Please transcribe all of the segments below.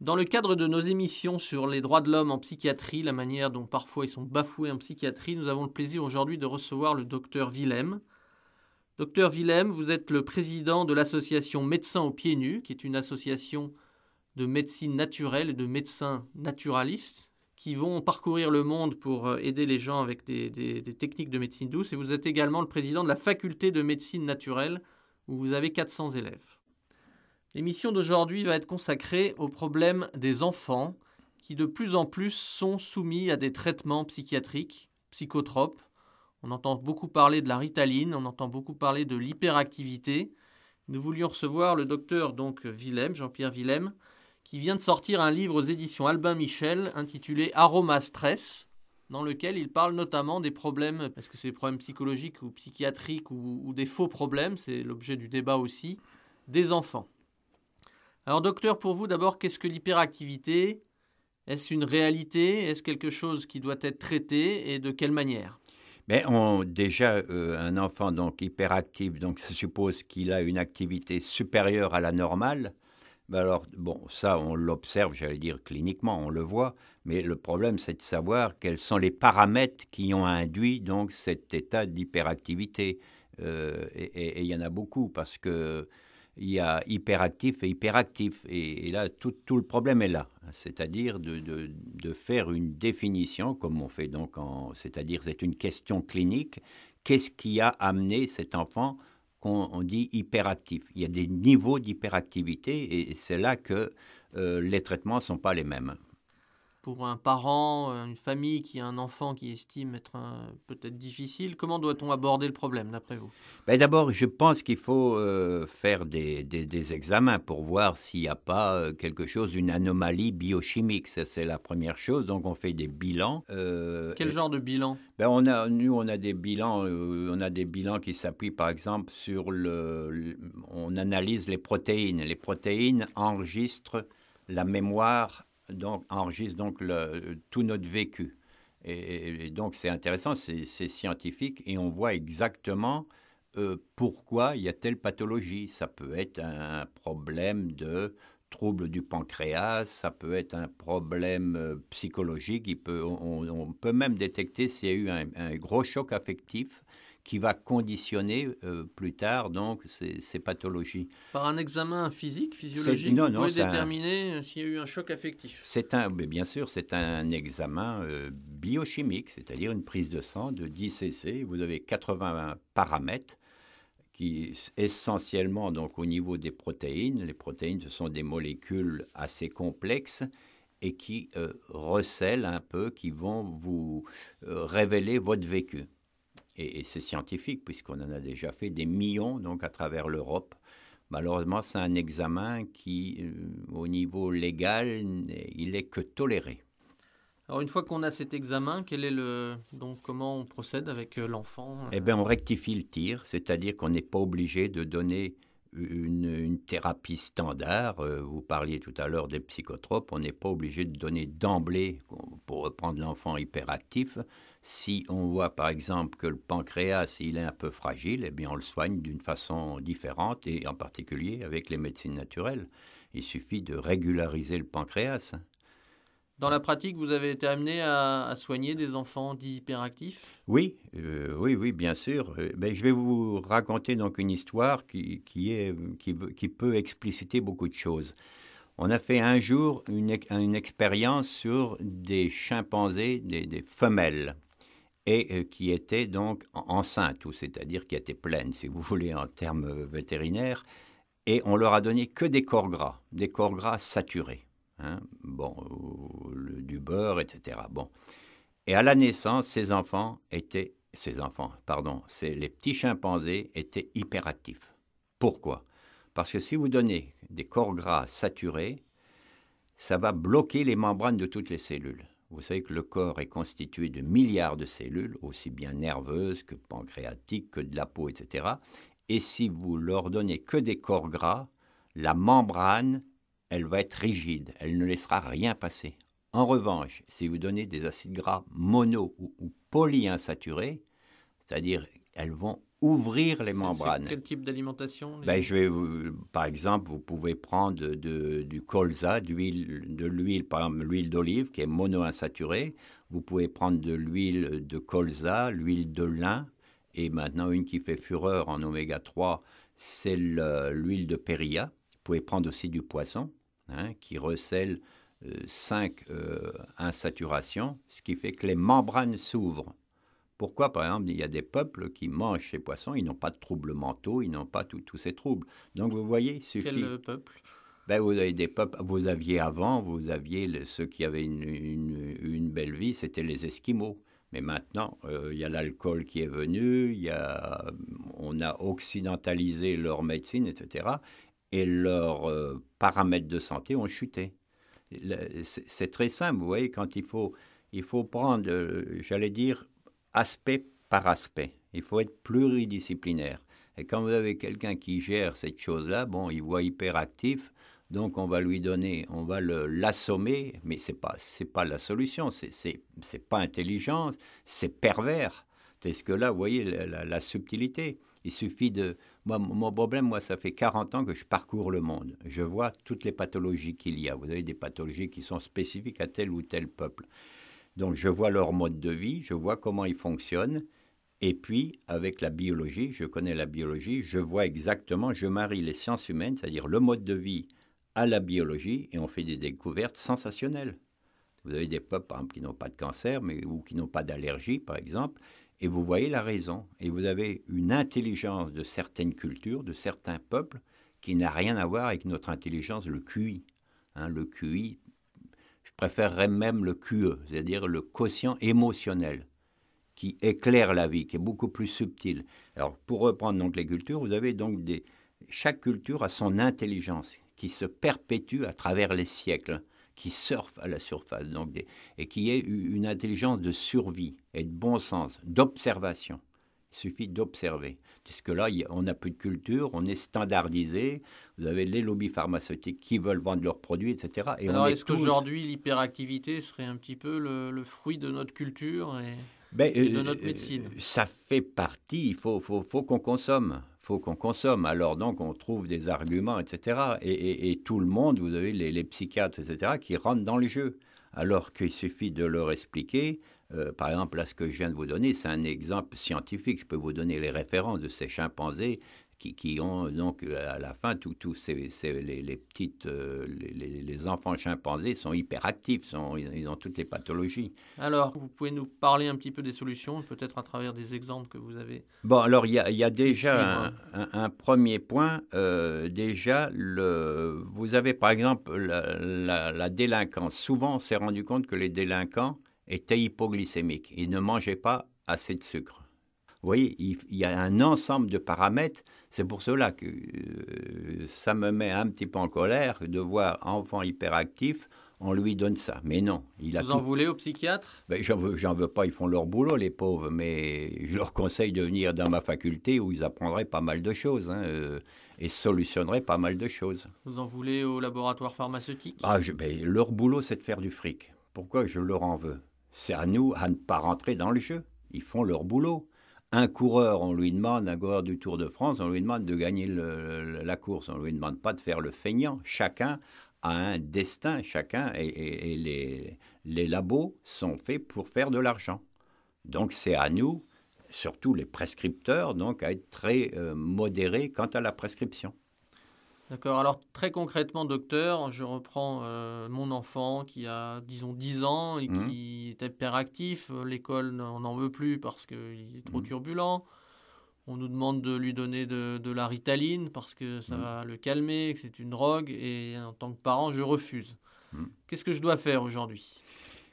Dans le cadre de nos émissions sur les droits de l'homme en psychiatrie, la manière dont parfois ils sont bafoués en psychiatrie, nous avons le plaisir aujourd'hui de recevoir le docteur Willem. Docteur Willem, vous êtes le président de l'association Médecins aux pieds nus, qui est une association de médecine naturelle et de médecins naturalistes qui vont parcourir le monde pour euh, aider les gens avec des, techniques de médecine douce. Et vous êtes également le président de la faculté de médecine naturelle, où vous avez 400 élèves. L'émission d'aujourd'hui va être consacrée au problème des enfants qui de plus en plus sont soumis à des traitements psychiatriques, psychotropes. On entend beaucoup parler de la ritaline, on entend beaucoup parler de l'hyperactivité. Nous voulions recevoir le docteur donc Willem, Jean-Pierre Willem, qui vient de sortir un livre aux éditions Albin Michel intitulé Aroma Stress, dans lequel il parle notamment des problèmes, est-ce que c'est des problèmes psychologiques ou psychiatriques ou des faux problèmes, c'est l'objet du débat aussi, des enfants. Alors docteur, pour vous d'abord, qu'est-ce que l'hyperactivité? Est-ce une réalité? Est-ce quelque chose qui doit être traité? Et de quelle manière? Mais on, déjà, euh, un enfant donc hyperactif, donc ça suppose qu'il a une activité supérieure à la normale. Ben alors, bon, ça, on l'observe, j'allais dire cliniquement, on le voit, mais le problème, c'est de savoir quels sont les paramètres qui ont induit donc cet état d'hyperactivité. Euh, et il y en a beaucoup, parce que il y a hyperactif et hyperactif. Et, là, tout, le problème est là. C'est-à-dire de, faire une définition, comme on fait donc en. C'est-à-dire, c'est une question clinique. Qu'est-ce qui a amené cet enfant qu'on dit hyperactif? Il y a des niveaux d'hyperactivité et c'est là que euh, les traitements ne sont pas les mêmes. Pour un parent, une famille qui a un enfant qui estime être peut-être difficile, comment doit-on aborder le problème d'après vous? Ben D'abord, je pense qu'il faut euh, faire des, des, examens pour voir s'il n'y a pas euh, quelque chose, une anomalie biochimique. Ça, c'est la première chose. Donc, on fait des bilans. Quel genre de bilan? Ben on a, nous, on a des bilans, euh, on a des bilans qui s'appuient, par exemple, sur le, On analyse les protéines. Les protéines enregistrent la mémoire, donc enregistrent donc tout notre vécu. Et, donc, c'est intéressant, c'est scientifique, et on voit exactement euh, pourquoi il y a telle pathologie. Ça peut être un problème de trouble du pancréas, ça peut être un problème euh, psychologique, il peut, on, peut même détecter s'il y a eu un, gros choc affectif qui va conditionner euh, plus tard donc ces, pathologies. Par un examen physique, physiologique, non, vous pouvez déterminer euh, s'il y a eu un choc affectif. C'est un, bien sûr, c'est un examen biochimique, c'est-à-dire une prise de sang de 10 cc. Vous avez 80 paramètres qui essentiellement donc au niveau des protéines. Les protéines, ce sont des molécules assez complexes et qui euh, recèlent un peu, qui vont vous euh, révéler votre vécu. Et, c'est scientifique puisqu'on en a déjà fait des millions donc à travers l'Europe. Malheureusement, c'est un examen qui, euh, au niveau légal, il est que toléré. Alors une fois qu'on a cet examen, quel est le donc comment on procède avec euh, l'enfant euh? Eh bien, on rectifie le tir, c'est-à-dire qu'on n'est pas obligé de donner une, thérapie standard. Vous parliez tout à l'heure des psychotropes. On n'est pas obligé de donner d'emblée, pour reprendre l'enfant hyperactif. Si on voit par exemple que le pancréas il est un peu fragile, eh bien on le soigne d'une façon différente et en particulier avec les médecines naturelles. Il suffit de régulariser le pancréas. Dans la pratique, vous avez été amené à, soigner des enfants dits hyperactifs? Oui, euh, oui, oui, bien sûr. Euh, ben, je vais vous raconter donc une histoire qui, qui, est, qui, qui, peut expliciter beaucoup de choses. On a fait un jour une, une expérience sur des chimpanzés, des, des femelles, et euh, qui étaient donc enceintes, c'est-à-dire qui étaient pleines, si vous voulez, en termes vétérinaires, et on leur a donné que des corps gras, des corps gras saturés. Hein, bon, du beurre, etc. Bon. Et à la naissance, ces enfants étaient, ces enfants, pardon, les petits chimpanzés étaient hyperactifs. Pourquoi? Parce que si vous donnez des corps gras saturés, ça va bloquer les membranes de toutes les cellules. Vous savez que le corps est constitué de milliards de cellules, aussi bien nerveuses que pancréatiques, que de la peau, etc. Et si vous leur donnez que des corps gras, la membrane elle va être rigide, elle ne laissera rien passer. En revanche, si vous donnez des acides gras mono ou, polyinsaturés, c'est-à-dire elles vont ouvrir les membranes. c'est Quel type d'alimentation les- Ben, je vais vous- par exemple, vous pouvez prendre de- du colza, de l'huile, de l'huile, par exemple l'huile d'olive qui est monoinsaturée. Vous pouvez prendre de l'huile de colza, l'huile de lin, et maintenant une qui fait fureur en oméga 3, c'est le- l'huile de périlla. Vous pouvez prendre aussi du poisson, hein, qui recèle 5 insaturations, ce qui fait que les membranes s'ouvrent. Pourquoi, par exemple, il y a des peuples qui mangent ces poissons, ils n'ont pas de troubles mentaux, ils n'ont pas tous ces troubles. Donc vous voyez, il suffit. Quel euh, peuple? Ben, vous avez des peuples, vous aviez avant, vous aviez le- ceux qui avaient une, une- une belle vie, c'était les Esquimaux. Mais maintenant, euh, il y a l'alcool qui est venu, y a, on a occidentalisé leur médecine, etc. Et leurs euh, paramètres de santé ont chuté. C'est c'est très simple, vous voyez, quand il faut, il faut prendre, euh, j'allais dire, aspect par aspect. Il faut être pluridisciplinaire. Et quand vous avez quelqu'un qui gère cette chose-là, bon, il voit hyperactif, donc on va lui donner, on va l'assommer, mais c'est pas pas la solution, c'est c'est pas intelligent, c'est pervers. C'est ce que là, vous voyez la, la- la subtilité. Il suffit de moi mon problème, moi, ça fait 40 ans que je parcours le monde. Je vois toutes les pathologies qu'il y a. Vous avez des pathologies qui sont spécifiques à tel ou tel peuple. Donc je vois leur mode de vie, je vois comment ils fonctionnent. Et puis, avec la biologie, je connais la biologie, je vois exactement, je marie les sciences humaines, c'est-à-dire le mode de vie à la biologie, et on fait des découvertes sensationnelles. Vous avez des peuples, par exemple, qui n'ont pas de cancer, mais, ou qui n'ont pas d'allergie, par exemple, et vous voyez la raison. Et vous avez une intelligence de certaines cultures, de certains peuples, qui n'a rien à voir avec notre intelligence, le QI. Hein, le QI, préférerais même le QE, c'est-à-dire le quotient émotionnel qui éclaire la vie, qui est beaucoup plus subtil. Alors, pour reprendre donc les cultures, vous avez donc des... Chaque culture a son intelligence qui se perpétue à travers les siècles, qui surfe à la surface, donc des... et qui est une intelligence de survie et de bon sens, d'observation. Il suffit d'observer. Puisque là, on n'a plus de culture, on est standardisé. Vous avez les lobbies pharmaceutiques qui veulent vendre leurs produits, etc. Et Alors est est-ce tous- qu'aujourd'hui l'hyperactivité serait un petit peu le, le fruit de notre culture et... Ben, et de euh, notre médecine? euh, Ça fait partie, il faut, faut, faut qu'on consomme. faut qu'on consomme. Alors donc on trouve des arguments, etc. Et, et- et tout le monde, vous avez les, les psychiatres, etc., qui rentrent dans le jeu. Alors qu'il suffit de leur expliquer. Euh, par exemple, là, ce que je viens de vous donner, c'est un exemple scientifique. Je peux vous donner les références de ces chimpanzés qui, qui ont donc à la fin tous tous ces, ces- les, les petites euh, les, enfants chimpanzés sont hyperactifs, sont, ils ont toutes les pathologies. Alors, vous pouvez nous parler un petit peu des solutions, peut-être à travers des exemples que vous avez. Bon, alors il y y a déjà un, suivre. un- un premier point. euh, déjà, le, vous avez par exemple la, la- la délinquance. Souvent, on s'est rendu compte que les délinquants étaient hypoglycémiques. Ils ne mangeaient pas assez de sucre. Vous voyez, il, il y a un ensemble de paramètres. C'est pour cela que euh, ça me met un petit peu en colère de voir un enfant hyperactif, on lui donne ça. Mais non, il a Vous tout en voulez au psychiatre ben, j'en veux, j'en veux pas, ils font leur boulot, les pauvres, mais je leur conseille de venir dans ma faculté où ils apprendraient pas mal de choses hein, euh, et solutionneraient pas mal de choses. Vous en voulez au laboratoire pharmaceutique? Ah, je- ben, leur boulot, c'est de faire du fric. Pourquoi je leur en veux? C'est à nous à ne pas rentrer dans le jeu. Ils font leur boulot. Un coureur, on lui demande, un coureur du Tour de France, on lui demande de gagner la course. On ne lui demande pas de faire le feignant. Chacun a un destin, chacun, et, les labos sont faits pour faire de l'argent. Donc c'est à nous, surtout les prescripteurs, donc à être très euh, modérés quant à la prescription. D'accord. Alors, très concrètement, docteur, je reprends euh, mon enfant qui a, disons, 10 ans et qui est hyperactif. Euh, L'école n'en n'en veut plus parce qu'il est trop Mhm. turbulent. On nous demande de lui donner de, de la ritaline parce que ça Mhm. va le calmer, que c'est une drogue. Et en tant que parent, je refuse. Qu'est-ce que je dois faire aujourd'hui?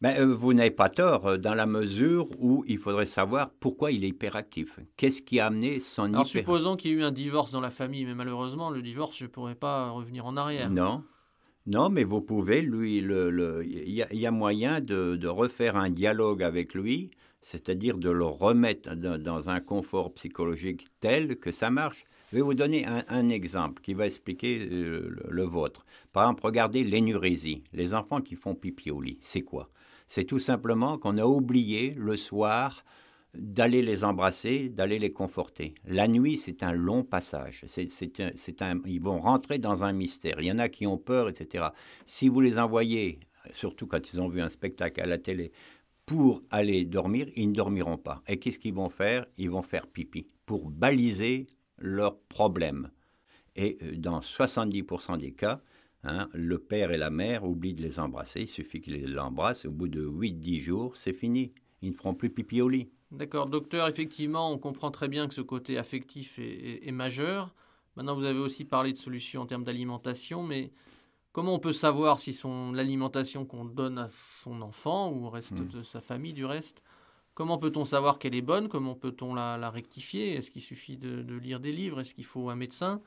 Ben, euh, vous n'avez pas tort euh, dans la mesure où il faudrait savoir pourquoi il est hyperactif. Qu'est-ce qui a amené son Alors, hyper... supposons qu'il y ait eu un divorce dans la famille, mais malheureusement, le divorce, je ne pourrais pas revenir en arrière. Non. Non, mais vous pouvez, lui, il y, a- il y a moyen de, de refaire un dialogue avec lui, c'est-à-dire de le remettre dans, dans un confort psychologique tel que ça marche. Je vais vous donner un, un exemple qui va expliquer euh, le, le vôtre. Par exemple, regardez l'énurésie. Les enfants qui font pipi au lit, c'est quoi? C'est tout simplement qu'on a oublié le soir d'aller les embrasser, d'aller les conforter. La nuit, c'est un long passage. C'est, un, ils vont rentrer dans un mystère. Il y en a qui ont peur, etc. Si vous les envoyez, surtout quand ils ont vu un spectacle à la télé, pour aller dormir, ils ne dormiront pas. Et qu'est-ce qu'ils vont faire? Ils vont faire pipi pour baliser leurs problèmes. Et euh, dans 70% des cas, hein, le père et la mère oublient de les embrasser. Il suffit qu'ils les embrassent. Au bout de 8-10 jours, c'est fini. Ils ne feront plus pipi au lit. D'accord, docteur, effectivement, on comprend très bien que ce côté affectif est, majeur. Maintenant, vous avez aussi parlé de solutions en termes d'alimentation, mais comment on peut savoir si l'alimentation qu'on donne à son enfant ou au reste hmm. de sa famille du reste, comment peut-on savoir qu'elle est bonne? Comment peut-on la, rectifier? Est-ce qu'il suffit de, lire des livres? Est-ce qu'il faut un médecin?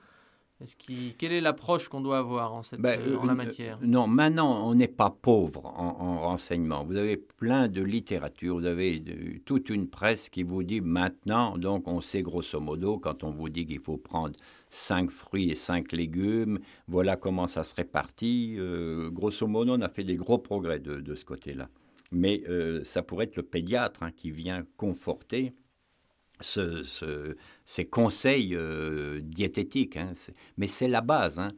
Quelle est l'approche qu'on doit avoir en, cette, ben, euh, en la euh, matière? Non, maintenant, on n'est pas pauvre en, en, renseignements. Vous avez plein de littérature, vous avez toute une presse qui vous dit maintenant, donc on sait grosso modo, quand on vous dit qu'il faut prendre cinq fruits et cinq légumes, voilà comment ça se répartit. Euh, grosso modo, on a fait des gros progrès de, ce côté-là. Mais ça pourrait être le pédiatre hein, qui vient conforter ce, ces conseils euh, diététiques. Hein, mais c'est la base. Hein.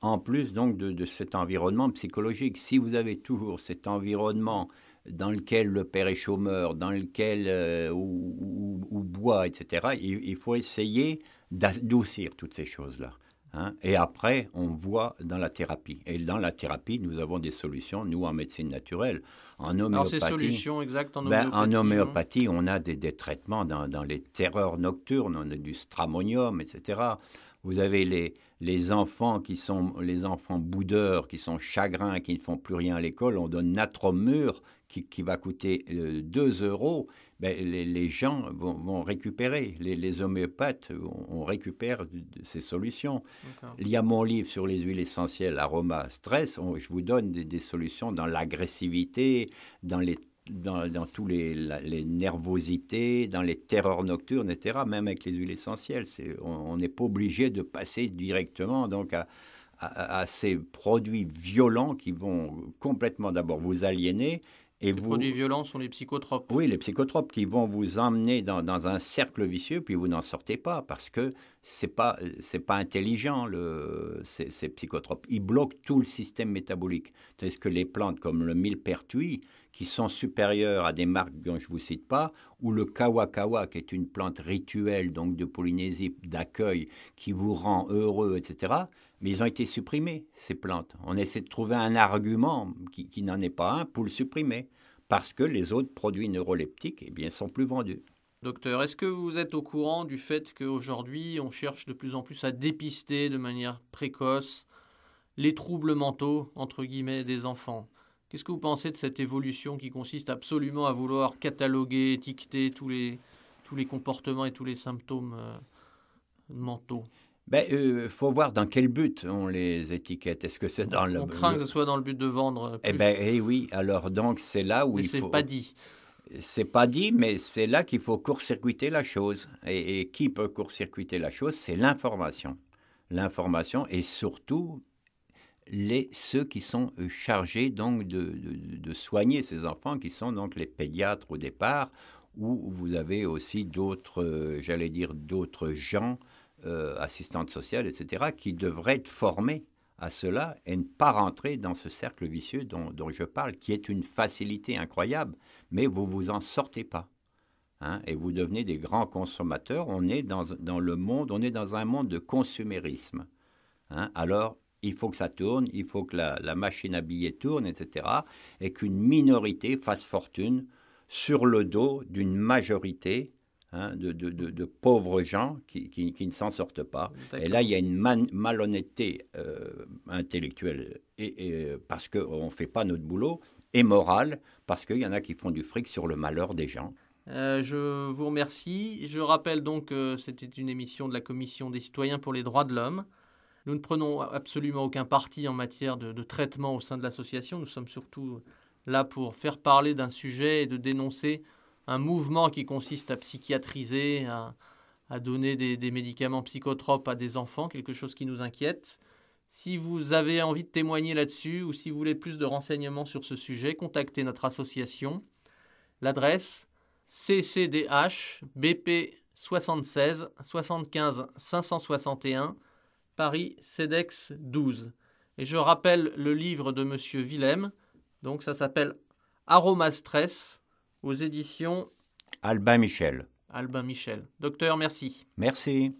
En plus donc de, cet environnement psychologique, si vous avez toujours cet environnement dans lequel le père est chômeur, dans lequel euh, ou, boit, etc., il, faut essayer d'adoucir toutes ces choses-là. Hein. Et après, on voit dans la thérapie. Et dans la thérapie, nous avons des solutions, nous, en médecine naturelle. En homéopathie, Alors, ces solutions exactes en ben, homéopathie En homéopathie, on a des, des traitements dans, dans, les terreurs nocturnes, on a du stramonium, etc. Vous avez les, les enfants qui sont les enfants boudeurs, qui sont chagrins, qui ne font plus rien à l'école. On donne Natromur, qui, qui va coûter 2 euh, euros. Ben, les, gens vont, récupérer. Les, homéopathes, on, récupère ces solutions. Il y a mon livre sur les huiles essentielles, aroma, stress. je vous donne des, solutions dans l'agressivité, dans les dans, dans tous les, les, nervosités, dans les terreurs nocturnes, etc., même avec les huiles essentielles. on n'est pas obligé de passer directement donc à, à, ces produits violents qui vont complètement d'abord vous aliéner les produits violents sont les psychotropes. Oui, les psychotropes qui vont vous emmener dans, un cercle vicieux, puis vous n'en sortez pas parce que c'est pas c'est pas intelligent le, ces, ces, psychotropes. Ils bloquent tout le système métabolique. Tandis que les plantes comme le millepertuis, qui sont supérieures à des marques dont je vous cite pas, ou le kawakawa, qui est une plante rituelle donc de Polynésie d'accueil, qui vous rend heureux, etc mais ils ont été supprimés, ces plantes. On essaie de trouver un argument qui, n'en est pas un pour le supprimer, parce que les autres produits neuroleptiques eh bien, sont plus vendus. Docteur, est-ce que vous êtes au courant du fait qu'aujourd'hui, on cherche de plus en plus à dépister de manière précoce les troubles mentaux, entre guillemets, des enfants? Qu'est-ce que vous pensez de cette évolution qui consiste absolument à vouloir cataloguer, étiqueter tous les, tous les comportements et tous les symptômes euh, mentaux? Ben, il euh, faut voir dans quel but on les étiquette. Est-ce que c'est dans le... On craint que ce soit dans le but de vendre. Eh ben, eh oui. Alors donc c'est là où mais il faut. pas dit. C'est pas dit, mais c'est là qu'il faut court-circuiter la chose. Et, qui peut court-circuiter la chose? C'est l'information. L'information et surtout les, ceux qui sont euh, chargés donc de, de, de, soigner ces enfants, qui sont donc les pédiatres au départ, ou vous avez aussi d'autres, euh, j'allais dire, d'autres gens euh, assistantes sociales, etc., qui devraient être formées à cela et ne pas rentrer dans ce cercle vicieux dont, je parle, qui est une facilité incroyable, mais vous vous en sortez pas. Hein, et vous devenez des grands consommateurs. On est dans, dans, le monde, on est dans un monde de consumérisme. Hein. alors, il faut que ça tourne, il faut que la, la machine à billets tourne, etc. Et qu'une minorité fasse fortune sur le dos d'une majorité Hein, de, pauvres gens qui, ne s'en sortent pas. Et là, il y a une malhonnêteté euh, intellectuelle, et, parce qu'on ne fait pas notre boulot, et morale, parce qu'il y en a qui font du fric sur le malheur des gens. Euh, je vous remercie. Je rappelle donc que c'était une émission de la Commission des citoyens pour les droits de l'homme. Nous ne prenons absolument aucun parti en matière de, de traitement au sein de l'association. Nous sommes surtout là pour faire parler d'un sujet et de dénoncer un mouvement qui consiste à psychiatriser, à, donner des, médicaments psychotropes à des enfants, quelque chose qui nous inquiète. Si vous avez envie de témoigner là-dessus ou si vous voulez plus de renseignements sur ce sujet, contactez notre association. L'adresse CCDH BP 76 75 561 Paris CEDEX 12. Et je rappelle le livre de Monsieur Willem. Donc ça s'appelle Aroma Stress aux éditions Albin Michel. Albin Michel. Docteur, merci. Merci.